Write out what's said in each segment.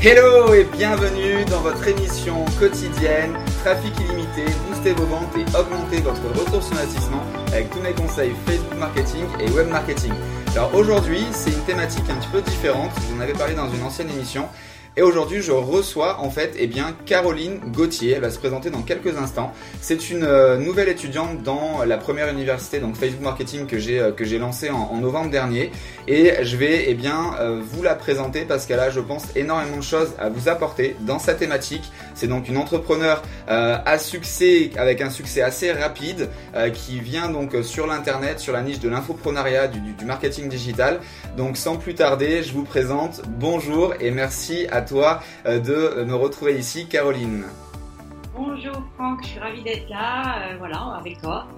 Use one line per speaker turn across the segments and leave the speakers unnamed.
Hello et bienvenue dans votre émission quotidienne Trafic illimité, boostez vos ventes et augmentez votre retour sur investissement avec tous mes conseils Facebook marketing et web marketing. Alors aujourd'hui, c'est une thématique un petit peu différente, je vous en avais parlé dans une ancienne émission. Et aujourd'hui, je reçois en fait eh bien, Caroline Gauthier. Elle va se présenter dans quelques instants. C'est une euh, nouvelle étudiante dans la première université, donc Facebook Marketing, que j'ai euh, lancée en, novembre dernier. Et je vais eh bien, euh, vous la présenter parce qu'elle a, je pense, énormément de choses à vous apporter dans sa thématique. C'est donc une entrepreneur à succès, avec un succès assez rapide, qui vient donc sur l'internet, sur la niche de l'infoprenariat, du, marketing digital. Donc sans plus tarder, je vous présente. Bonjour et merci à toi euh, de me retrouver ici, Caroline.
Bonjour Franck, je suis ravie d'être là, euh, voilà, avec toi.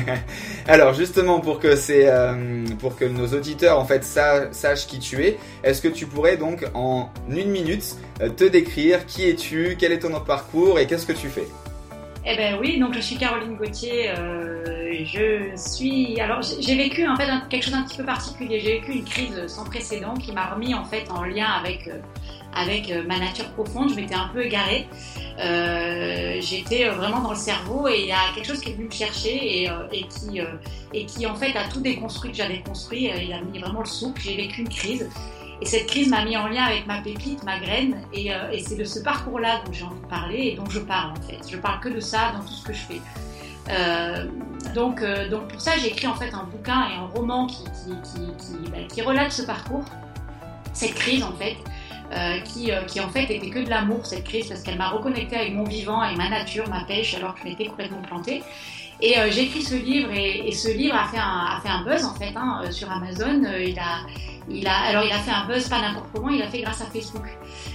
Alors justement pour que c'est euh, pour que nos auditeurs en fait sachent qui tu es, est-ce que tu pourrais donc en une minute te décrire qui es-tu, quel est ton parcours et qu'est-ce que tu fais?
Eh ben oui, donc je suis Caroline Gauthier, je suis alors j'ai vécu en fait quelque chose d'un petit peu particulier, j'ai vécu une crise sans précédent qui m'a remis en fait en lien avec avec euh, ma nature profonde. Je m'étais un peu égarée. Euh, j'étais euh, vraiment dans le cerveau et il y a quelque chose qui est venu me chercher et, qui, en fait a tout déconstruit que j'avais construit. il a mis vraiment le souple. J'ai vécu une crise. Et cette crise m'a mis en lien avec ma pépite, ma graine. Et, c'est de ce parcours-là dont j'ai envie de parler et dont je parle en fait. Je parle que de ça dans tout ce que je fais. donc, pour ça, j'ai écrit en fait un bouquin et un roman qui, bah, qui relate ce parcours, cette crise en fait, euh, qui, euh, qui, en fait était que de l'amour cette crise parce qu'elle m'a reconnecté avec mon vivant, avec ma nature, ma pêche alors que je m'étais complètement plantée. Et euh, j'ai écrit ce livre et, ce livre a fait un, buzz en fait hein, sur Amazon. il a, alors il a fait un buzz pas n'importe comment, il a fait grâce à Facebook.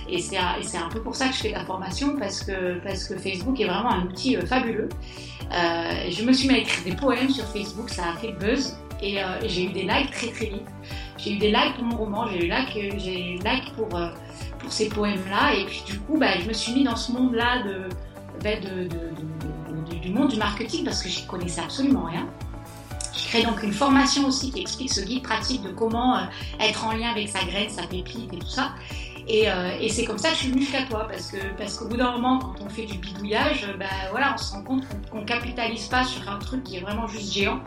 Et c'est un peu pour ça que je fais de la formation parce que, parce que Facebook est vraiment un outil fabuleux. je me suis mis à écrire des poèmes sur Facebook, ça a fait buzz et j'ai eu des likes très très vite. J'ai eu des likes pour mon roman, j'ai eu likes pour pour ces poèmes-là. Et puis du coup, bah, je me suis mis dans ce monde-là bah, de, du monde du marketing parce que j'y connaissais absolument rien. Je crée donc une formation aussi qui explique ce guide pratique de comment euh, être en lien avec sa graine, sa pépite et tout ça. Et, euh, et c'est comme ça que je suis venue jusqu'à toi, parce que parce qu'au bout d'un moment, quand on fait du bidouillage, bah, voilà, on se rend compte qu'on ne capitalise pas sur un truc qui est vraiment juste géant.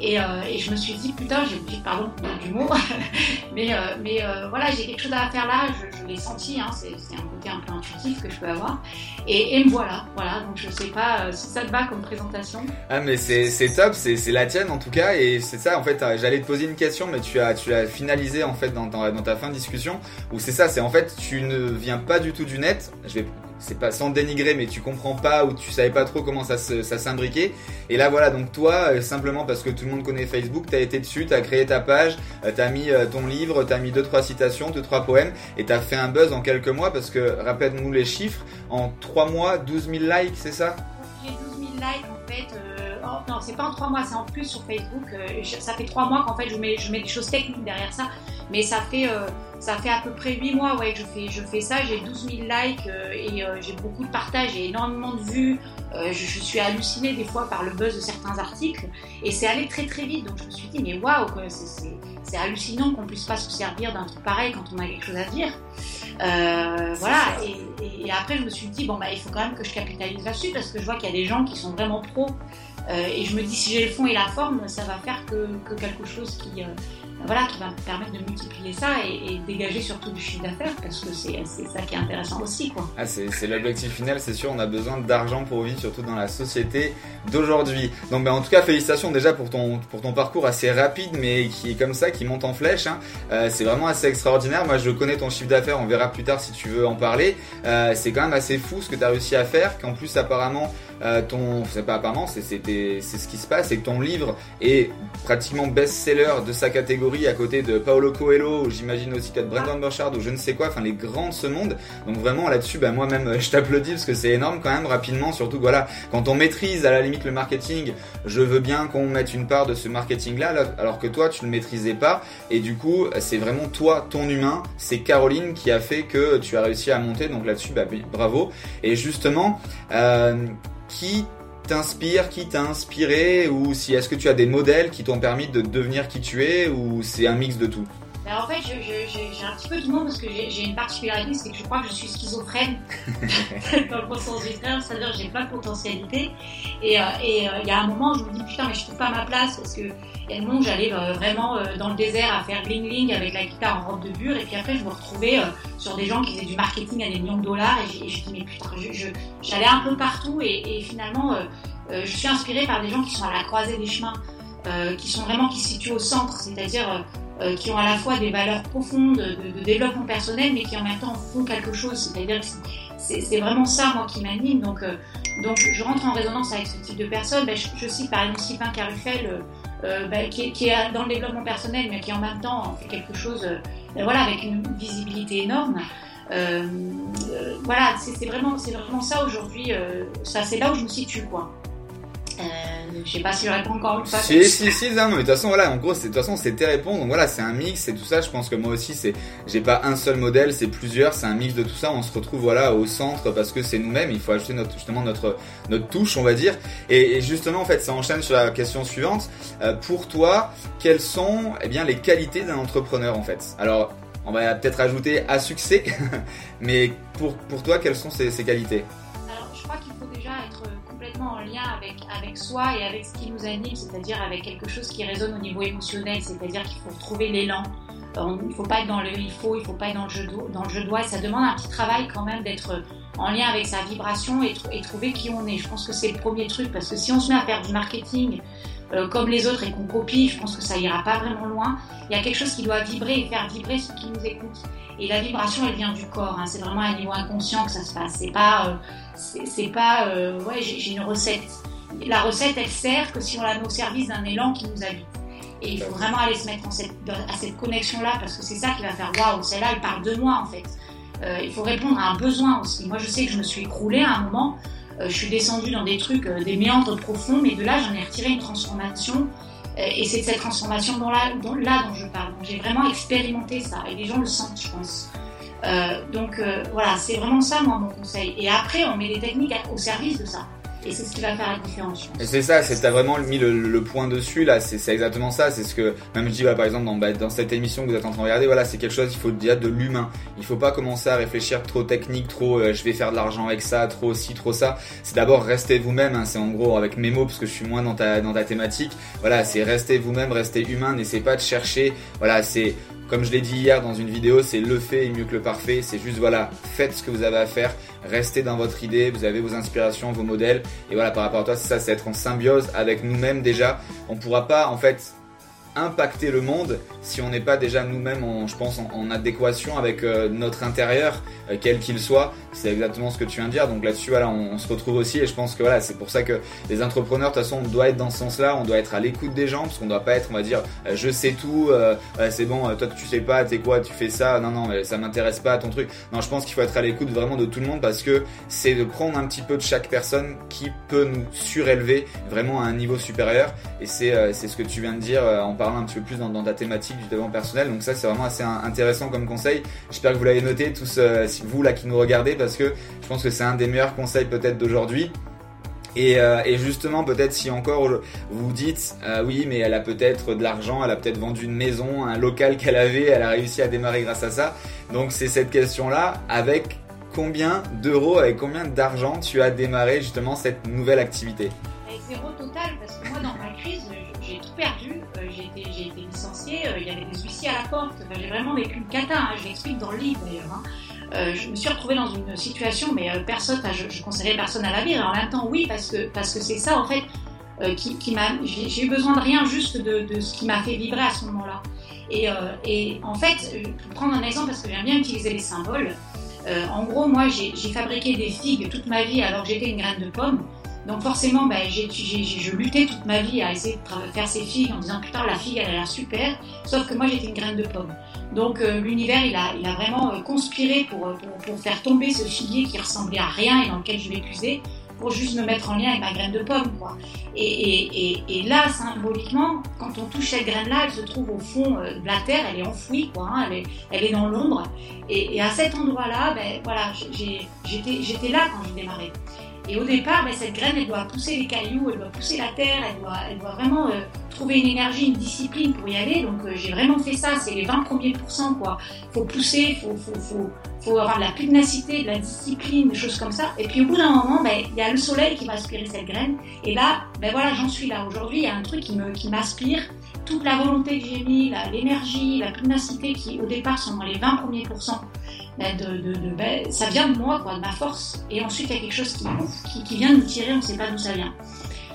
Euh, et, je me suis dit, putain, dit, pardon du mot, mais, euh, mais euh, voilà, j'ai quelque chose à faire là, je, l'ai senti, hein, c'est un côté un peu intuitif que je peux avoir. Et, me voilà, voilà, donc je sais pas si ça te va comme présentation.
Ah, mais c'est top, c'est la tienne en tout cas, et c'est ça, en fait, j'allais te poser une question, mais tu as, tu as finalisé en fait dans, dans, dans ta fin de discussion, où c'est ça, c'est en fait, tu ne viens pas du tout du net, je vais c'est pas sans dénigrer, mais tu comprends pas ou tu savais pas trop comment ça, s'imbriquait. Et là, voilà, donc toi, euh, simplement parce que tout le monde connaît Facebook, t'as été dessus, t'as créé ta page, euh, t'as mis euh, ton livre, t'as mis deux trois citations, deux trois poèmes, et t'as fait un buzz en quelques mois parce que, rappelle-nous les chiffres, en trois mois, 12 000 likes, c'est ça?
J'ai 12 000 likes en fait. Oh, non, c'est pas en trois mois, c'est en plus sur Facebook. ça fait trois mois qu'en fait je mets, je mets des choses techniques derrière ça, mais ça fait ça fait à peu près 8 mois ouais, que je fais, je fais ça. J'ai 12 000 likes euh, et euh, j'ai beaucoup de partages et énormément de vues. Euh, je, je, suis hallucinée des fois par le buzz de certains articles. Et c'est allé très très vite. Donc je me suis dit, mais waouh, c'est hallucinant qu'on puisse pas se servir d'un truc pareil quand on a quelque chose à dire. voilà. Et, et, après, je me suis dit, bon, bah, il faut quand même que je capitalise là-dessus parce que je vois qu'il y a des gens qui sont vraiment pros. et je me dis, si j'ai le fond et la forme, ça va faire que, que quelque chose qui voilà, qui va me permettre de multiplier ça et, dégager surtout du chiffre d'affaires parce que c'est ça qui est intéressant aussi. Quoi.
Ah, c'est l'objectif final, c'est sûr, on a besoin d'argent pour vivre, surtout dans la société d'aujourd'hui. Donc ben, en tout cas, félicitations déjà pour ton, pour ton parcours assez rapide mais qui est comme ça, qui monte en flèche. Hein. Euh, c'est vraiment assez extraordinaire. Moi je connais ton chiffre d'affaires, on verra plus tard si tu veux en parler. Euh, c'est quand même assez fou ce que tu as réussi à faire, qu'en plus apparemment euh, ton, c'est pas apparemment, c'est ce qui se passe, c'est que ton livre est pratiquement best-seller de sa catégorie à côté de Paolo Coelho, j'imagine aussi de Brandon Burchard ou je ne sais quoi, enfin les grands de ce monde. Donc vraiment là-dessus, bah, moi-même je t'applaudis parce que c'est énorme quand même rapidement, surtout voilà, quand on maîtrise à la limite le marketing, je veux bien qu'on mette une part de ce marketing-là, alors que toi tu ne le maîtrisais pas. Et du coup, c'est vraiment toi, ton humain, c'est Caroline qui a fait que tu as réussi à monter. Donc là-dessus, bah, bravo. Et justement, euh, qui t'inspire, qui t'a inspiré, ou si est-ce que tu as des modèles qui t'ont permis de devenir qui tu es, ou c'est un mix de tout?
Ben, en fait, j'ai un petit peu le monde parce que j'ai une particularité, c'est que je crois que je suis schizophrène dans le sens du terme, c'est-à-dire que j'ai plein de potentialités. Et euh, il euh, y a un moment je me dis putain, mais je trouve pas ma place parce que y a moment où j'allais euh, vraiment dans le désert à faire bling bling avec la guitare en robe de bure, et puis après je me retrouvais sur des gens qui faisaient du marketing à des millions de dollars, et je, dis mais putain, j'allais un peu partout, et, et finalement je suis inspirée par des gens qui sont à la croisée des chemins. qui sont vraiment qui se situent au centre, c'est-à-dire euh, qui ont à la fois des valeurs profondes de, développement personnel, mais qui en même temps font quelque chose. C'est-à-dire que c'est vraiment ça, moi, qui m'anime. Donc, euh, donc, je rentre en résonance avec ce type de personnes. Ben, je, cite par exemple Sylvain Carufel, euh, ben, qui, qui, est dans le développement personnel, mais qui en même temps fait quelque chose ben, voilà, avec une visibilité énorme. voilà, c'est vraiment, vraiment ça aujourd'hui. ça, c'est là où je me situe, quoi. Euh, je sais pas si je réponds encore une fois. Si,
si, si, non, mais de toute façon, voilà, en gros, de toute façon, c'est tes réponses. Donc voilà, c'est un mix, c'est tout ça. Je pense que moi aussi, c'est, j'ai pas un seul modèle, c'est plusieurs, c'est un mix de tout ça. On se retrouve, voilà, au centre parce que c'est nous-mêmes. Il faut ajouter notre, justement, notre, notre touche, on va dire. Et, justement, en fait, ça enchaîne sur la question suivante. Euh, pour toi, quelles sont, eh bien, les qualités d'un entrepreneur, en fait? Alors, on va peut-être ajouter à succès, mais pour, pour toi, quelles sont ces, ces qualités?
Avec, avec soi et avec ce qui nous anime, c'est-à-dire avec quelque chose qui résonne au niveau émotionnel, c'est-à-dire qu'il faut retrouver l'élan. Euh, il ne faut pas être dans le il faut, il faut pas être dans le jeu, dois. Ça demande un petit travail quand même d'être en lien avec sa vibration et, et, trouver qui on est. Je pense que c'est le premier truc parce que si on se met à faire du marketing euh, comme les autres et qu'on copie, je pense que ça ira pas vraiment loin. Il y a quelque chose qui doit vibrer et faire vibrer ceux qui nous écoutent. Et la vibration, elle vient du corps. Hein. C'est vraiment à niveau inconscient que ça se passe. C'est pas, euh, c'est pas, euh, ouais, j'ai une recette. La recette, elle sert que si on la met au service d'un élan qui nous habite. Et il faut vraiment aller se mettre à cette connexion-là parce que c'est ça qui va faire waouh, celle-là, elle parle de moi en fait. il faut répondre à un besoin aussi. Moi, je sais que je me suis écroulée à un moment je suis descendue dans des trucs, euh, des méandres profonds, mais de là, j'en ai retiré une transformation. Euh, et c'est de cette transformation dont là, dont, je parle. J'ai vraiment expérimenté ça et les gens le sentent, je pense. donc voilà, c'est vraiment ça, mon conseil. Et après, on met les techniques au service de ça. Et c'est ce qui va faire la différence.
C'est ça, c'est t'as vraiment mis le, point dessus là. C'est exactement ça. C'est ce que même je dis bah, par exemple dans, bah, dans cette émission que vous êtes en train de regarder. Voilà, c'est quelque chose. Il faut dire de l'humain. Il faut pas commencer à réfléchir trop technique, trop. Euh, je vais faire de l'argent avec ça, trop ci, trop ça. C'est d'abord rester vous-même. Hein. C'est en gros avec mes mots parce que je suis moins dans ta dans ta thématique. Voilà, c'est rester vous-même, rester humain. N'essayez pas de chercher. Voilà, c'est comme je l'ai dit hier dans une vidéo, c'est le fait est mieux que le parfait. C'est juste voilà, faites ce que vous avez à faire, restez dans votre idée, vous avez vos inspirations, vos modèles. Et voilà, par rapport à toi, c'est ça, c'est être en symbiose avec nous-mêmes déjà. On pourra pas en fait impacter le monde si on n'est pas déjà nous-mêmes, je pense, en, adéquation avec euh, notre intérieur, euh, quel qu'il soit. C'est exactement ce que tu viens de dire. Donc là-dessus, voilà, on, se retrouve aussi. Et je pense que voilà, c'est pour ça que les entrepreneurs, de toute façon, on doit être dans ce sens-là. On doit être à l'écoute des gens, parce qu'on doit pas être, on va dire, euh, je sais tout. c'est bon, toi tu sais pas, t'es quoi, tu fais ça. Non, non, mais ça m'intéresse pas ton truc. Non, je pense qu'il faut être à l'écoute vraiment de tout le monde parce que c'est de prendre un petit peu de chaque personne qui peut nous surélever vraiment à un niveau supérieur. Et c'est ce que tu viens de dire en parlant un petit peu plus dans, ta thématique du développement personnel. Donc ça, c'est vraiment assez intéressant comme conseil. J'espère que vous l'avez noté tous, euh, vous là qui nous regardez, parce que je pense que c'est un des meilleurs conseils peut-être d'aujourd'hui. Et, euh, justement, peut-être si encore vous dites, euh, oui, mais elle a peut-être de l'argent, elle a peut-être vendu une maison, un local qu'elle avait, elle a réussi à démarrer grâce à ça. Donc c'est cette question-là, avec combien d'euros, avec combien d'argent tu as démarré justement cette nouvelle activité?
Euh, il y avait des huissiers à la porte. j'ai vraiment vécu une cata. Hein. je l'explique dans le livre d'ailleurs. Hein. Euh, je me suis retrouvée dans une situation, mais personne, je, je conseillerais personne à la vie. En même temps, oui, parce que parce que c'est ça en fait qui, m'a. J'ai eu besoin de rien, juste de, ce qui m'a fait vibrer à ce moment-là. Et, et, en fait, pour prendre un exemple, parce que j'aime bien utiliser les symboles. en gros, moi, j'ai fabriqué des figues toute ma vie alors que j'étais une graine de pomme. Donc forcément, ben, je luttais toute ma vie à essayer de faire ces figues en disant putain la figue elle a l'air super, sauf que moi j'étais une graine de pomme. Donc euh, l'univers il a, vraiment euh, conspiré pour, euh, pour, faire tomber ce figuier qui ressemblait à rien et dans lequel je m'épuisais pour juste me mettre en lien avec ma graine de pomme. Quoi. Et, là, symboliquement, quand on touche cette graine-là, elle se trouve au fond de la terre, elle est enfouie, quoi, hein, elle, est, dans l'ombre. Et, à cet endroit-là, ben, voilà, j'étais là quand j'ai démarré. Et au départ, ben, cette graine, elle doit pousser les cailloux, elle doit pousser la terre, elle doit, vraiment euh, trouver une énergie, une discipline pour y aller. Donc euh, j'ai vraiment fait ça, c'est les 20 premiers pourcents quoi. Faut pousser, faut, faut, avoir de la pugnacité, de la discipline, des choses comme ça. Et puis au bout d'un moment, ben, il y a le soleil qui va aspirer cette graine. Et là, ben voilà, j'en suis là. Aujourd'hui, il y a un truc qui qui m'aspire. Toute la volonté que j'ai mis, l'énergie, la, pugnacité qui au départ sont dans les 20 premiers pourcents de, de, de ben, ça vient de moi, quoi, de ma force. Et ensuite, il y a quelque chose qui, qui, qui vient nous tirer, on ne sait pas d'où ça vient.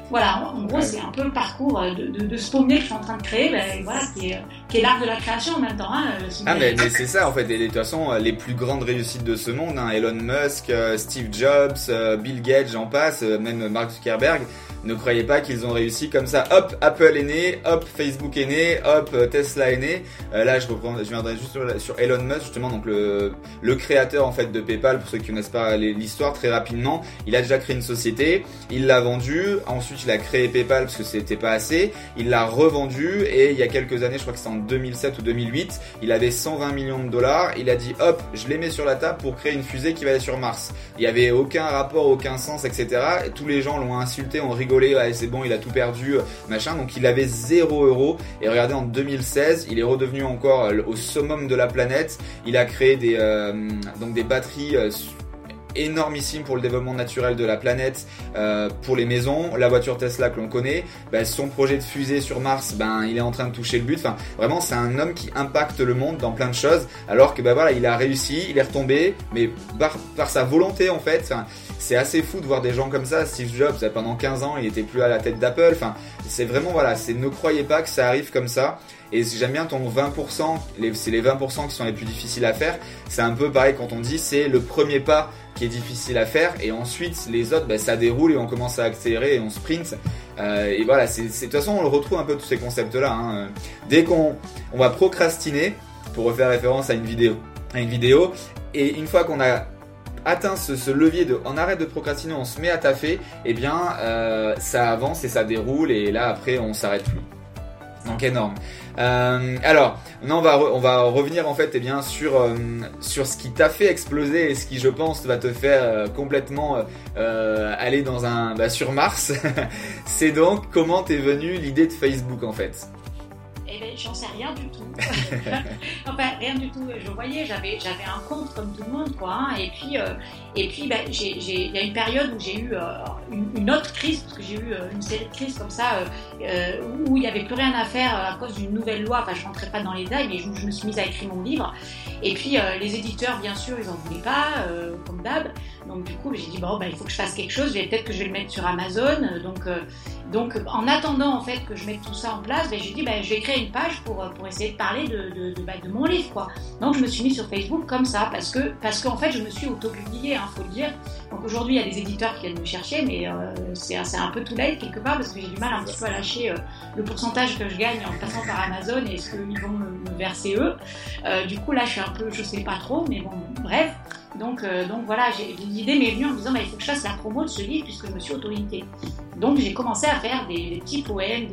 Voilà, en gros, c'est un peu le parcours euh, de, de, de ce pommier que je suis en train de créer, ben, voilà, qui est, qui est l'art de la création en même temps. Hein, euh,
ah, mais, mais c'est ça, en fait. Et de toute façon, euh, les plus grandes réussites de ce monde, hein, Elon Musk, Steve Jobs, Bill Gates, j'en passe, même Mark Zuckerberg, ne croyez pas qu'ils ont réussi comme ça. Hop, Apple est né, hop, Facebook est né, hop, Tesla est né. Euh, là, je reprends, je juste sur, Elon Musk, justement, donc le, créateur en fait de PayPal, pour ceux qui ne connaissent pas l'histoire, très rapidement, il a déjà créé une société, il l'a vendue, ensuite il a créé PayPal parce que c'était pas assez, il l'a revendu et il y a quelques années, je crois que c'est en 2007 ou 2008, il avait 120 millions de dollars, il a dit hop, je les mets sur la table pour créer une fusée qui va aller sur Mars. Il y avait aucun rapport, aucun sens, etc. Et tous les gens l'ont insulté, ont rigolé c'est bon, il a tout perdu, euh, machin. Donc il avait 0 euros. Et regardez, en 2016, il est redevenu encore euh, au summum de la planète. Il a créé des, euh, donc des batteries énormissime pour le développement naturel de la planète, euh, pour les maisons, la voiture Tesla que l'on connaît, ben, son projet de fusée sur Mars, ben il est en train de toucher le but. Enfin, vraiment, c'est un homme qui impacte le monde dans plein de choses, alors que ben voilà, il a réussi, il est retombé, mais par, sa volonté en fait. c'est assez fou de voir des gens comme ça. Steve Jobs, pendant 15 ans, il était plus à la tête d'Apple. Enfin, c'est vraiment voilà, c'est ne croyez pas que ça arrive comme ça. Et j'aime bien ton 20%, c'est les 20% qui sont les plus difficiles à faire. C'est un peu pareil quand on dit c'est le premier pas qui est difficile à faire et ensuite les autres bah, ça déroule et on commence à accélérer et on sprint. Euh, et voilà, de toute façon on le retrouve un peu tous ces concepts là. Hein. Dès qu'on on va procrastiner, pour refaire référence à une vidéo, à une vidéo, et une fois qu'on a atteint ce, levier de on arrête de procrastiner, on se met à taffer, et eh bien euh, ça avance et ça déroule et là après on s'arrête plus. Donc énorme. Euh, alors, on va, revenir en fait eh euh, sur ce qui t'a fait exploser et ce qui, je pense, va te faire euh, complètement aller dans un, bah, sur Mars. C'est donc comment t'es venue l'idée de Facebook en fait?
J'en sais rien du tout. enfin, rien du tout. Je voyais, j'avais, un compte comme tout le monde, quoi. Hein. et puis, euh, et puis, ben, il y a une période où j'ai eu euh, une, autre crise, parce que j'ai eu euh, une série de crises comme ça, où il n'y avait plus rien à faire à cause d'une nouvelle loi. Enfin, je rentrais pas dans les détails, mais je, me suis mise à écrire mon livre. Et puis, les éditeurs, bien sûr, ils en voulaient pas, comme d'hab. Donc, du coup, j'ai dit bon, ben, il faut que je fasse quelque chose. Peut-être que je vais le mettre sur Amazon. Donc, donc, en attendant en fait que je mette tout ça en place, ben, j'ai dit ben, je vais créer une page pour, pour essayer de parler de, mon livre. Donc, je me suis mis sur Facebook comme ça parce que qu'en fait, je me suis auto-publiée, hein, faut le dire. Donc, aujourd'hui, il y a des éditeurs qui viennent me chercher, mais euh, c'est un peu tout late quelque part parce que j'ai du mal un petit peu à lâcher euh, le pourcentage que je gagne en passant par Amazon et ce qu'ils vont me, verser eux. Euh, du coup, là, je suis un peu, je sais pas trop, mais bon, bref. Donc, euh, donc voilà, l'idée m'est venue en me disant, bah, il faut que je fasse la promo de ce livre puisque je me suis auto Donc j'ai commencé à faire des, petits poèmes,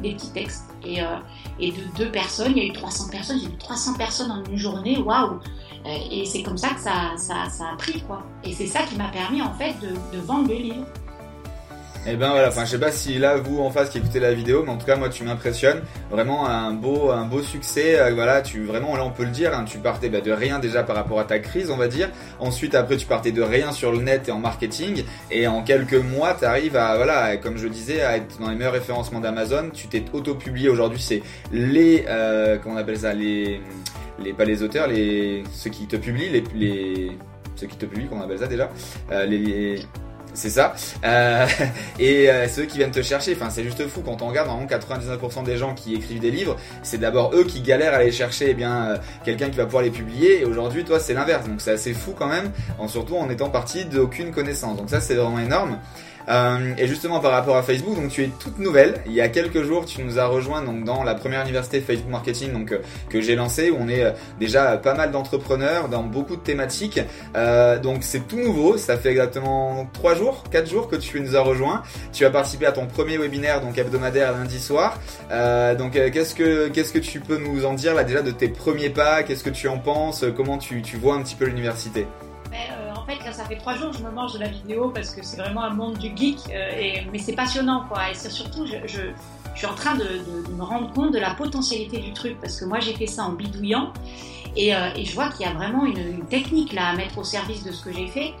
des petits, textes. Et, euh, et, de deux personnes, il y a eu 300 personnes, j'ai eu 300 personnes en une journée, waouh euh, Et c'est comme ça que ça, a pris, quoi. Et c'est ça qui m'a permis, en fait, de vendre le livre.
Et eh ben voilà, enfin je sais pas si là vous en face qui écoutez la vidéo, mais en tout cas moi tu m'impressionnes. Vraiment un beau un beau succès. Euh, voilà, tu vraiment là on peut le dire, hein, tu partais bah, de rien déjà par rapport à ta crise, on va dire. Ensuite après tu partais de rien sur le net et en marketing, et en quelques mois tu arrives à voilà, comme je disais, à être dans les meilleurs référencements d'Amazon. Tu t'es auto-publié aujourd'hui, c'est les euh, comment on appelle ça, les les pas les auteurs, les ceux qui te publient, les les ceux qui te publient, comment on appelle ça déjà, euh, les c'est ça. Euh, et euh, ceux qui viennent te chercher, enfin c'est juste fou quand on regarde vraiment 99% des gens qui écrivent des livres, c'est d'abord eux qui galèrent à aller chercher eh bien euh, quelqu'un qui va pouvoir les publier. Et aujourd'hui, toi, c'est l'inverse. Donc c'est assez fou quand même, en, surtout en étant parti d'aucune connaissance. Donc ça, c'est vraiment énorme. Euh, et justement par rapport à Facebook, donc tu es toute nouvelle. Il y a quelques jours, tu nous as rejoint donc dans la première université Facebook Marketing donc euh, que j'ai lancée où on est euh, déjà pas mal d'entrepreneurs dans beaucoup de thématiques. donc c'est tout nouveau. Ça fait exactement 3 jours, 4 jours que tu nous as rejoint. Tu as participé à ton premier webinaire donc hebdomadaire lundi soir. donc qu'est-ce que qu'est-ce que tu peux nous en dire là déjà de tes premiers pas? Qu'est-ce que tu en penses? Comment tu, tu vois un petit peu l'université?
Fait, là, ça fait trois jours que je me mange de la vidéo parce que c'est vraiment un monde du geek, et, mais c'est passionnant, quoi. Et surtout, je, je, suis en train de, me rendre compte de la potentialité du truc parce que moi, j'ai fait ça en bidouillant. Et, et je vois qu'il y a vraiment une, une, technique là à mettre au service de ce que j'ai fait.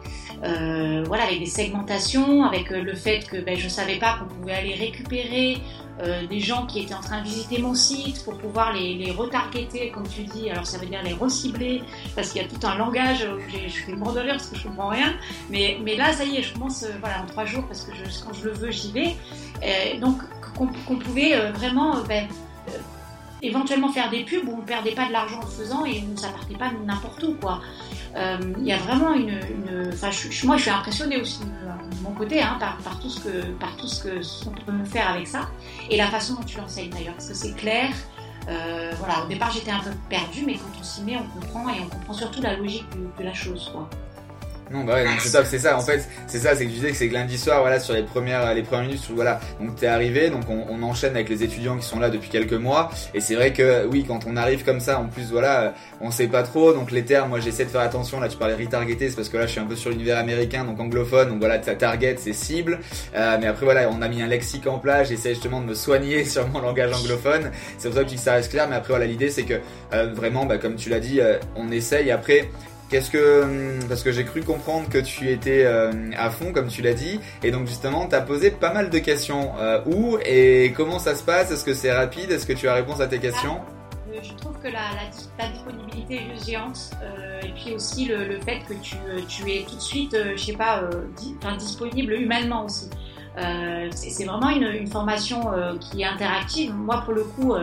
Euh, voilà, avec des segmentations, avec le fait que ben, je savais pas qu'on pouvait aller récupérer euh, des gens qui étaient en train de visiter mon site pour pouvoir les, les retargeter, comme tu dis. Alors ça veut dire les recibler, parce qu'il y a tout un langage où je suis de rire parce que je comprends rien. Mais, mais là, ça y est, je commence euh, voilà, en trois jours parce que quand je le veux, j'y vais. Euh, donc qu'on pouvait euh, vraiment ben, éventuellement faire des pubs où on ne perdait pas de l'argent en faisant et où ça partait pas n'importe où. quoi. Euh, il y a vraiment une. une moi, je suis impressionnée aussi de, mon côté hein, par, tout ce que par tout ce que qu'on peut faire avec ça et la façon dont tu l'enseignes d'ailleurs, parce que c'est clair. Euh, voilà, au départ j'étais un peu perdue, mais quand on s'y met, on comprend et on comprend surtout la logique de, de la chose. Quoi.
Non, bah ouais, c'est top, c'est ça. En fait, c'est ça, c'est que je disais que c'est que lundi soir, voilà, sur les premières, les premières minutes, voilà. Donc t'es arrivé, donc on, on, enchaîne avec les étudiants qui sont là depuis quelques mois. Et c'est vrai que oui, quand on arrive comme ça, en plus, voilà, on sait pas trop. Donc les termes, moi j'essaie de faire attention. Là, tu parlais retargeté, c'est parce que là, je suis un peu sur l'univers américain, donc anglophone. Donc voilà, ta target, c'est cible. Euh, mais après voilà, on a mis un lexique en place. J'essaie justement de me soigner sur mon langage anglophone. C'est pour ça que ça reste clair. Mais après voilà, l'idée c'est que euh, vraiment, bah, comme tu l'as dit, euh, on essaye. Après Qu'est-ce que hum, parce que j'ai cru comprendre que tu étais euh, à fond comme tu l'as dit et donc justement tu as posé pas mal de questions. Euh, où et comment ça se passe? Est-ce que c'est rapide? Est-ce que tu as réponse à tes questions?
Euh, je trouve que la, disponibilité est juste géante et puis aussi le, fait que tu, tu es tout de suite je sais pas disponible humainement aussi. C'est vraiment une, une formation qui est interactive. Moi, pour le coup,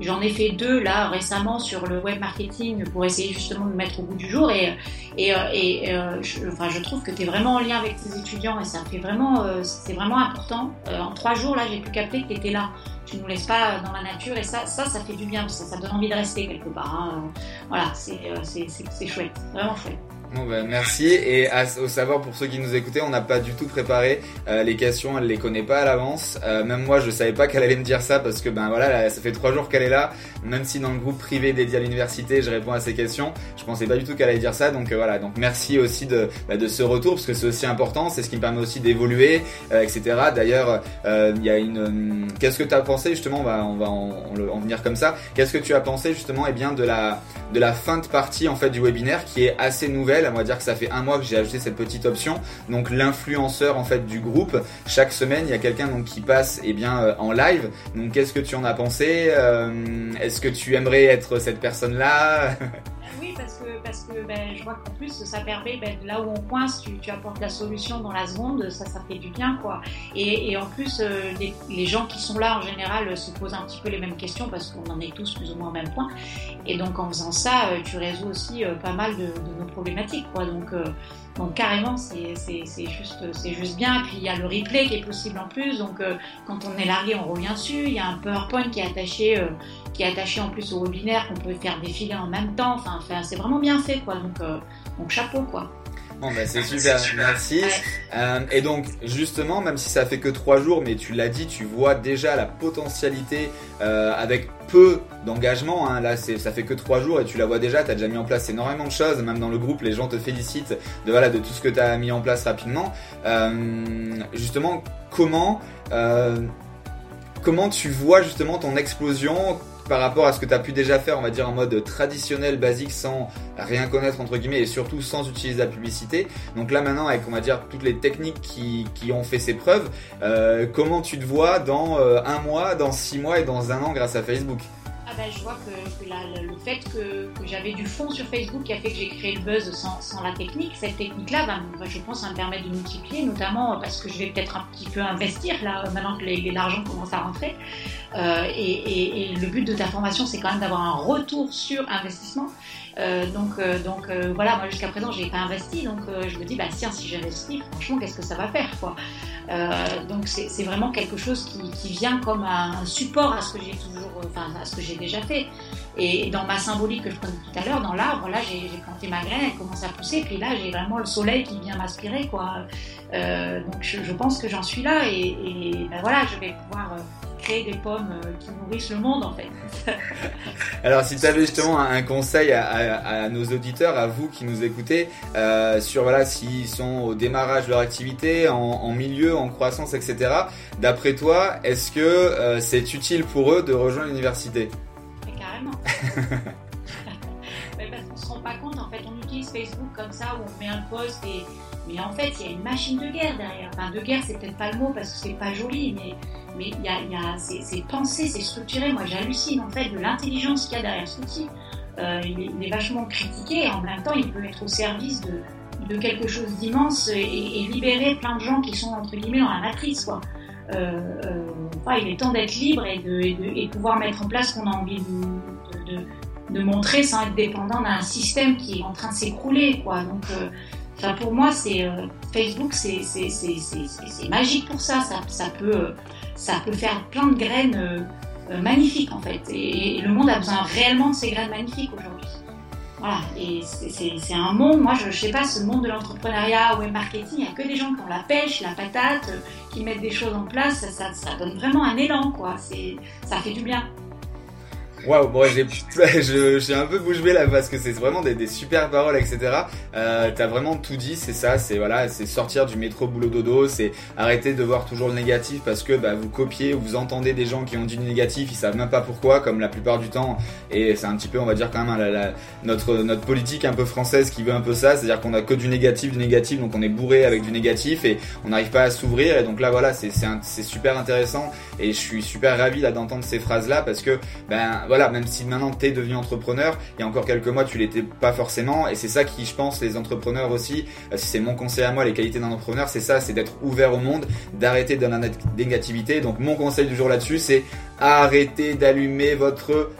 j'en ai fait deux là récemment sur le web marketing pour essayer justement de mettre au bout du jour. Et, et, et je, enfin, je trouve que tu es vraiment en lien avec tes étudiants et ça fait vraiment, c'est vraiment important. en trois jours, là, j'ai pu capter que tu étais là. Tu nous laisses pas dans la nature et ça, ça, ça fait du bien. Ça, ça donne envie de rester quelque part. Hein. Voilà, c'est chouette, vraiment chouette.
Bon ben, merci et à, au savoir pour ceux qui nous écoutaient, on n'a pas du tout préparé euh, les questions, elle les connaît pas à l'avance. Euh, même moi, je savais pas qu'elle allait me dire ça parce que ben voilà, ça fait trois jours qu'elle est là. Même si dans le groupe privé dédié à l'université, je réponds à ces questions, je pensais pas du tout qu'elle allait dire ça. Donc euh, voilà, donc merci aussi de bah, de ce retour parce que c'est aussi important, c'est ce qui me permet aussi d'évoluer, etc. D'ailleurs, il y a une. Qu'est-ce que tu as pensé justement? On va on va en, en venir comme ça. Qu'est-ce que tu as pensé justement eh bien de la de la fin de partie en fait du webinaire qui est assez nouvelle? On va dire que ça fait un mois que j'ai ajouté cette petite option. Donc l'influenceur en fait du groupe, chaque semaine il y a quelqu'un donc qui passe eh bien euh, en live. Donc qu'est-ce que tu en as pensé euh, Est-ce que tu aimerais être cette personne là
Parce que, parce que ben, je vois qu'en plus, ça permet, ben, là où on coince, tu, apportes la solution dans la seconde, ça, ça fait du bien, quoi. Et, en plus, euh, les, gens qui sont là, en général, se posent un petit peu les mêmes questions parce qu'on en est tous plus ou moins au même point. Et donc, en faisant ça, euh, tu résous aussi euh, pas mal de, de, nos problématiques, quoi. Donc, donc carrément, c'est juste, juste bien. Et puis il y a le replay qui est possible en plus. Donc quand on est largué, on revient dessus. Il y a un PowerPoint qui est attaché qui est attaché en plus au webinaire qu'on peut faire défiler en même temps. Enfin, c'est vraiment bien fait, quoi. Donc, euh, donc chapeau, quoi.
Bon, bah, c'est super, merci. Euh, et donc, justement, même si ça fait que trois jours, mais tu l'as dit, tu vois déjà la potentialité euh, avec peu d'engagement. Hein. Là, ça fait que trois jours et tu la vois déjà. Tu as déjà mis en place énormément de choses. Même dans le groupe, les gens te félicitent de voilà de tout ce que tu as mis en place rapidement. Euh, justement, comment euh, comment tu vois justement ton explosion par rapport à ce que tu as pu déjà faire, on va dire en mode traditionnel, basique, sans rien connaître entre guillemets et surtout sans utiliser la publicité. Donc là maintenant avec on va dire toutes les techniques qui, qui ont fait ses preuves, euh, comment tu te vois dans euh, un mois, dans six mois et dans un an grâce à Facebook?
Ah ben, je vois que, le fait que, j'avais du fond sur Facebook qui a fait que j'ai créé le buzz sans, sans la technique, cette technique-là, ben, je pense, ça me permet de multiplier, notamment parce que je vais peut-être un petit peu investir là, maintenant que l'argent commence à rentrer. Euh, et, le but de ta formation, c'est quand même d'avoir un retour sur investissement. Euh, donc, euh, voilà, moi jusqu'à présent, j'ai pas investi, donc je me dis, bah tiens, si j'investis, franchement, qu'est-ce que ça va faire, quoi? donc c'est vraiment quelque chose qui, vient comme un support à ce que j'ai toujours, enfin à ce que j'ai déjà fait. Et dans ma symbolique que je prenais tout à l'heure, dans l'arbre, là, j'ai planté ma graine, elle commence à pousser, puis là, j'ai vraiment le soleil qui vient m'aspirer, quoi. donc je, pense que j'en suis là, et, et ben voilà, je vais pouvoir créer des pommes qui nourrissent le monde en fait.
Alors si tu avais justement un, conseil à, nos auditeurs, à vous qui nous écoutez, sur voilà s'ils sont au démarrage de leur activité, en, milieu, en croissance, etc. D'après toi, est-ce que c'est utile pour eux de rejoindre l'université?
Carrément. Facebook comme ça où on met un post et mais en fait, il y a une machine de guerre derrière. Enfin, de guerre, c'est peut-être pas le mot parce que c'est pas joli, mais mais il y a, y a c'est pensé, c'est structuré. Moi, j'hallucine en fait de l'intelligence qu'il y a derrière ce outil. Euh, il, est, vachement critiqué et en même temps, il peut être au service de, quelque chose d'immense et, libérer plein de gens qui sont entre guillemets dans la matrice, quoi. Euh, euh, il est temps d'être libre et de, et de, et pouvoir mettre en place ce qu'on a envie de, de, de, montrer sans être dépendant d'un système qui est en train de s'écrouler, quoi. Donc, euh, pour moi, c'est euh, Facebook, c'est magique pour ça. Ça, peut, ça peut faire plein de graines euh, magnifiques en fait. Et, le monde a besoin réellement de ces graines magnifiques aujourd'hui. Voilà, et c'est un monde, moi je, ne sais pas, ce monde de l'entrepreneuriat, web marketing, il n'y a que des gens qui ont la pêche, la patate, qui mettent des choses en place, ça, ça donne vraiment un élan, quoi. Ça fait du bien.
Waouh, bon, j'ai, j'ai un peu bouche là parce que c'est vraiment des, des, super paroles, etc. Euh, t'as vraiment tout dit, c'est ça, c'est voilà, c'est sortir du métro boulot dodo, c'est arrêter de voir toujours le négatif parce que bah, vous copiez, vous entendez des gens qui ont dit du négatif, ils savent même pas pourquoi, comme la plupart du temps. Et c'est un petit peu, on va dire quand même la, notre notre politique un peu française qui veut un peu ça, c'est-à-dire qu'on a que du négatif, du négatif, donc on est bourré avec du négatif et on n'arrive pas à s'ouvrir. Et donc là, voilà, c'est c'est, c'est super intéressant et je suis super ravi d'entendre ces phrases là parce que ben voilà, même si maintenant tu es devenu entrepreneur, il y a encore quelques mois tu l'étais pas forcément, et c'est ça qui, je pense, les entrepreneurs aussi, euh, c'est mon conseil à moi, les qualités d'un entrepreneur, c'est ça, c'est d'être ouvert au monde, d'arrêter de la négativité. Donc mon conseil du jour là-dessus, c'est arrêter d'allumer votre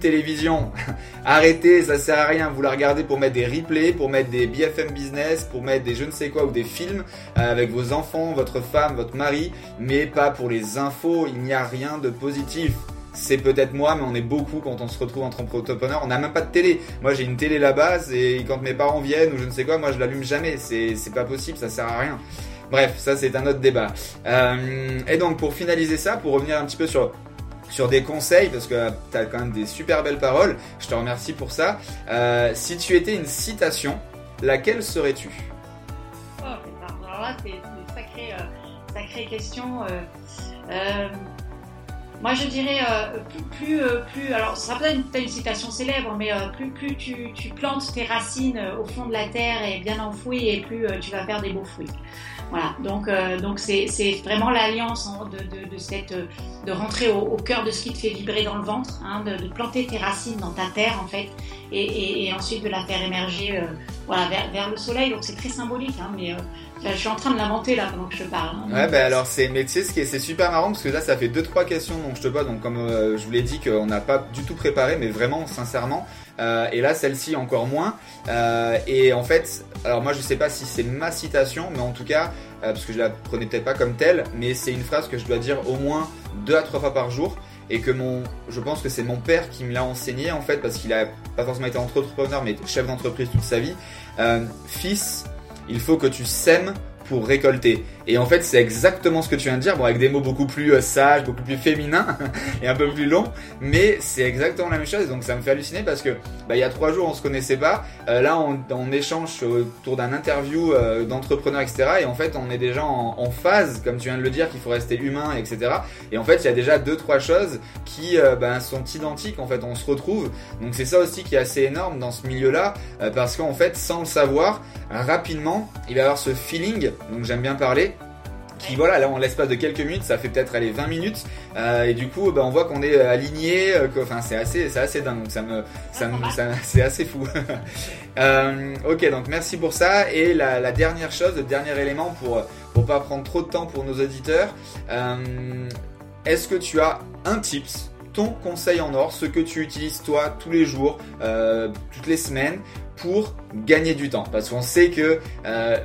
télévision. Arrêtez, ça sert à rien. Vous la regardez pour mettre des replays, pour mettre des BFM business, pour mettre des je ne sais quoi ou des films euh, avec vos enfants, votre femme, votre mari, mais pas pour les infos. Il n'y a rien de positif c'est peut-être moi, mais on est beaucoup quand on se retrouve entre entrepreneurs. On n'a même pas de télé. Moi, j'ai une télé là-bas et quand mes parents viennent ou je ne sais quoi, moi, je l'allume jamais. C'est, pas possible, ça sert à rien. Bref, ça, c'est un autre débat. Euh, et donc, pour finaliser ça, pour revenir un petit peu sur sur des conseils parce que tu as quand même des super belles paroles. Je te remercie pour ça. Euh, si tu étais une citation, laquelle serais-tu?
Oh, Alors là, c'est une sacrée, euh, sacrée question. Moi, je dirais euh, plus, euh, plus, alors ce sera peut-être une, citation célèbre, mais euh, plus, plus tu, plantes tes racines au fond de la terre et bien enfouies, et plus tu vas faire des beaux fruits. Voilà, donc donc c'est vraiment l'alliance de, de, cette de rentrer au, cœur de ce qui te fait vibrer dans le ventre, hein, de, planter tes racines dans ta terre en fait, et, ensuite de la faire émerger voilà vers, vers, le soleil. Donc c'est très symbolique, hein, mais je suis en train de l'inventer là pendant que je parle. Hein.
Ouais, ben alors c'est, mais tu c'est super marrant parce que là, ça fait deux trois questions donc je te pose. Donc comme euh, je vous l'ai dit qu'on n'a pas du tout préparé, mais vraiment sincèrement. Euh, et là, celle-ci encore moins. Euh, et en fait, alors moi, je sais pas si c'est ma citation, mais en tout cas, parce que je la prenais peut-être pas comme telle, mais c'est une phrase que je dois dire au moins deux à trois fois par jour et que mon, je pense que c'est mon père qui me l'a enseigné en fait parce qu'il a pas forcément été entrepreneur mais chef d'entreprise toute sa vie. fils, il faut que tu sèmes pour récolter. Et en fait, c'est exactement ce que tu viens de dire, bon, avec des mots beaucoup plus euh, sages, beaucoup plus féminins et un peu plus longs, mais c'est exactement la même chose. Donc ça me fait halluciner parce que bah, il y a trois jours, on se connaissait pas. Euh, là, on, on, échange autour d'un interview euh, d'entrepreneur, etc. Et en fait, on est déjà en, en, phase, comme tu viens de le dire, qu'il faut rester humain, etc. Et en fait, il y a déjà deux, trois choses qui bah, sont identiques. En fait, on se retrouve. Donc c'est ça aussi qui est assez énorme dans ce milieu-là, parce qu'en fait, sans le savoir, rapidement, il va y avoir ce feeling. Donc j'aime bien parler qui voilà là en l'espace de quelques minutes ça fait peut-être aller 20 minutes. Euh, et du coup bah, on voit qu'on est euh, aligné euh, enfin c'est assez c'est assez dingue donc ça me ça, me c'est assez fou. Ok donc merci pour ça. Et la, la, dernière chose le dernier élément pour pour pas prendre trop de temps pour nos auditeurs est-ce que tu as un tips ton conseil en or ce que tu utilises toi tous les jours toutes les semaines pour gagner du temps parce qu'on sait que euh,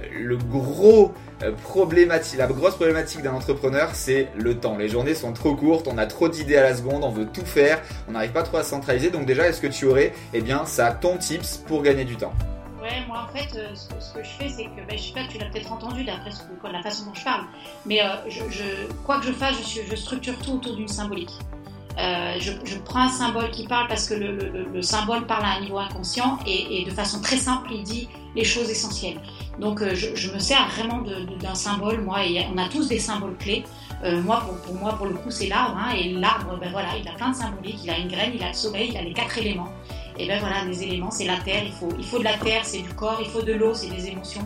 problématique, la grosse problématique d'un entrepreneur, c'est le temps. Les journées sont trop courtes, on a trop d'idées à la seconde, on veut tout faire, on n'arrive pas trop à centraliser. Donc déjà, est-ce que tu aurais, eh bien, ça, ton tips pour gagner du temps?
Ouais, moi en fait, ce, que je fais, c'est que, ben, je sais pas, tu l'as peut-être entendu d'après la façon dont je parle, mais je, quoi que je fasse, je, structure tout autour d'une symbolique. Je, prends un symbole qui parle parce que le, symbole parle à un niveau inconscient et, de façon très simple, il dit les choses essentielles. Donc je, me sers vraiment d'un symbole, moi, et on a tous des symboles clés. Euh, moi, pour, moi, pour le coup, c'est l'arbre. Hein, et l'arbre, ben voilà, il a plein de symboliques. Il a une graine, il a le soleil, il a les quatre éléments. Et ben voilà, les éléments, c'est la terre. Il faut, il faut de la terre, c'est du corps. Il faut de l'eau, c'est des émotions.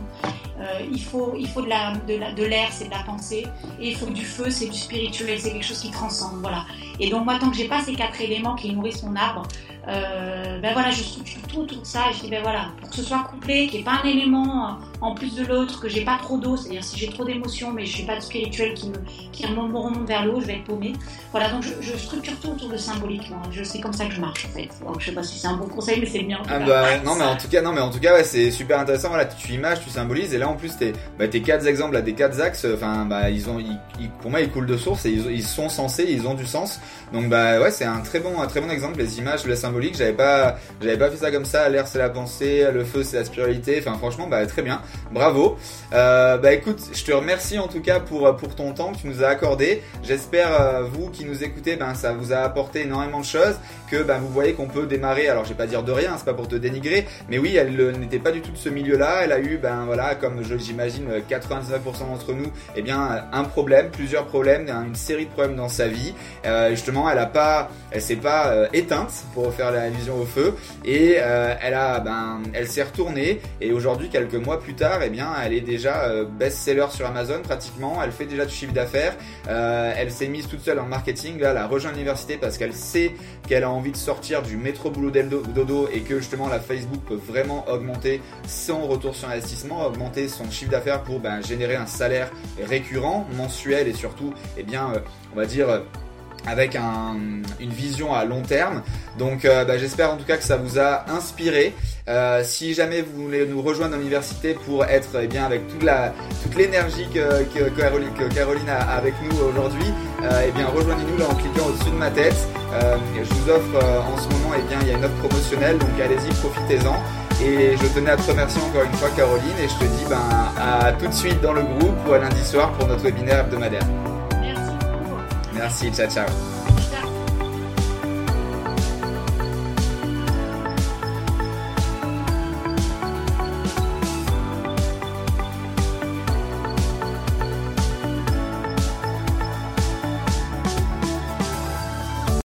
Euh, il faut, il faut de l'air, de, de l'air, c'est de la pensée. Et il faut du feu, c'est du spirituel, c'est quelque chose qui transcende. Voilà. Et donc moi, tant que j'ai pas ces quatre éléments qui nourrissent mon arbre, euh, ben voilà, je structure tout de ça. Et je dis ben voilà, pour que ce soit couplé, qu'il n'y ait pas un élément en plus de l'autre, que j'ai pas trop d'eau, c'est-à-dire si j'ai trop d'émotions, mais je suis pas de spirituel qui me, qui remonte vers l'eau, je vais être paumée. Voilà, donc je, structure tout autour de symbolique. Je sais comme ça que je marche en fait. Donc, je sais pas si c'est un bon conseil, mais c'est tout
ah bah, non, mais en tout cas, non, mais en tout cas, ouais, c'est super intéressant. Voilà, tu images, tu symbolises, et là en plus tes, bah, tes quatre exemples, là, des quatre axes, enfin, bah, ils ont, ils, pour moi, ils coulent de source et ils, ils, sont censés, ils ont du sens. Donc bah ouais, c'est un très bon, un très bon exemple. Les images, la symbolique, j'avais pas, j'avais pas fait ça comme ça. L'air c'est la pensée, le feu c'est la spiritualité. Enfin franchement, bah très bien, bravo. Euh, bah écoute, je te remercie en tout cas pour pour ton temps que tu nous as accordé. J'espère euh, vous qui nous écoutez, ben ça vous a apporté énormément de choses. Que ben vous voyez qu'on peut démarrer. Alors je vais pas dire de rien, c'est pas pour te dénigrer, mais oui, elle euh, n'était pas du tout de ce milieu-là. Elle a eu ben voilà, comme j'imagine 99% d'entre nous, eh bien un problème, plusieurs problèmes, une série de problèmes dans sa vie. justement, elle a pas, elle s'est pas éteinte pour faire l'allusion au feu et elle a ben elle s'est retournée et aujourd'hui quelques mois plus tard, eh bien elle est déjà euh, best-seller sur Amazon pratiquement, elle fait déjà du chiffre d'affaires, euh, elle s'est mise toute seule en marketing, là elle a rejoint l'université parce qu'elle sait qu'elle a envie de sortir du métro boulot dodo et que justement la Facebook peut vraiment augmenter son retour sur investissement, augmenter son chiffre d'affaires pour ben, générer un salaire récurrent, mensuel et surtout, eh bien, euh, on va dire avec une vision à long terme. Donc euh, bah, j'espère en tout cas que ça vous a inspiré. Euh, si jamais vous voulez nous rejoindre dans l'université pour être eh bien avec toute la toute l'énergie que, Caroline, Caroline a avec nous aujourd'hui, euh, eh bien rejoignez-nous là en cliquant au-dessus de ma tête. je vous offre en ce moment eh bien il y a une offre promotionnelle donc allez-y profitez-en. Et je tenais à te remercier encore une fois Caroline et je te dis ben à tout de suite dans le groupe ou à lundi soir pour notre webinaire hebdomadaire. Merci. Ciao ciao.